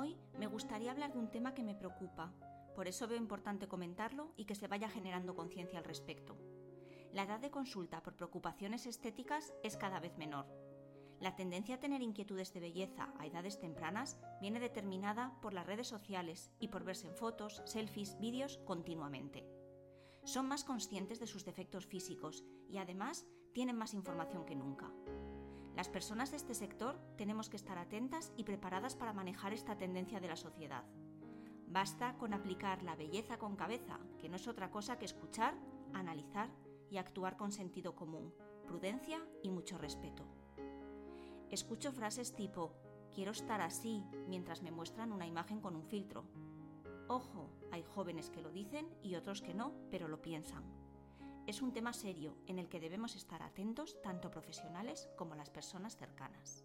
Hoy me gustaría hablar de un tema que me preocupa, por eso veo importante comentarlo y que se vaya generando conciencia al respecto. La edad de consulta por preocupaciones estéticas es cada vez menor. La tendencia a tener inquietudes de belleza a edades tempranas viene determinada por las redes sociales y por verse en fotos, selfies, vídeos continuamente. Son más conscientes de sus defectos físicos y además tienen más información que nunca. Las personas de este sector tenemos que estar atentas y preparadas para manejar esta tendencia de la sociedad. Basta con aplicar la belleza con cabeza, que no es otra cosa que escuchar, analizar y actuar con sentido común, prudencia y mucho respeto. Escucho frases tipo, quiero estar así mientras me muestran una imagen con un filtro. Ojo, hay jóvenes que lo dicen y otros que no, pero lo piensan es un tema serio en el que debemos estar atentos tanto profesionales como las personas cercanas.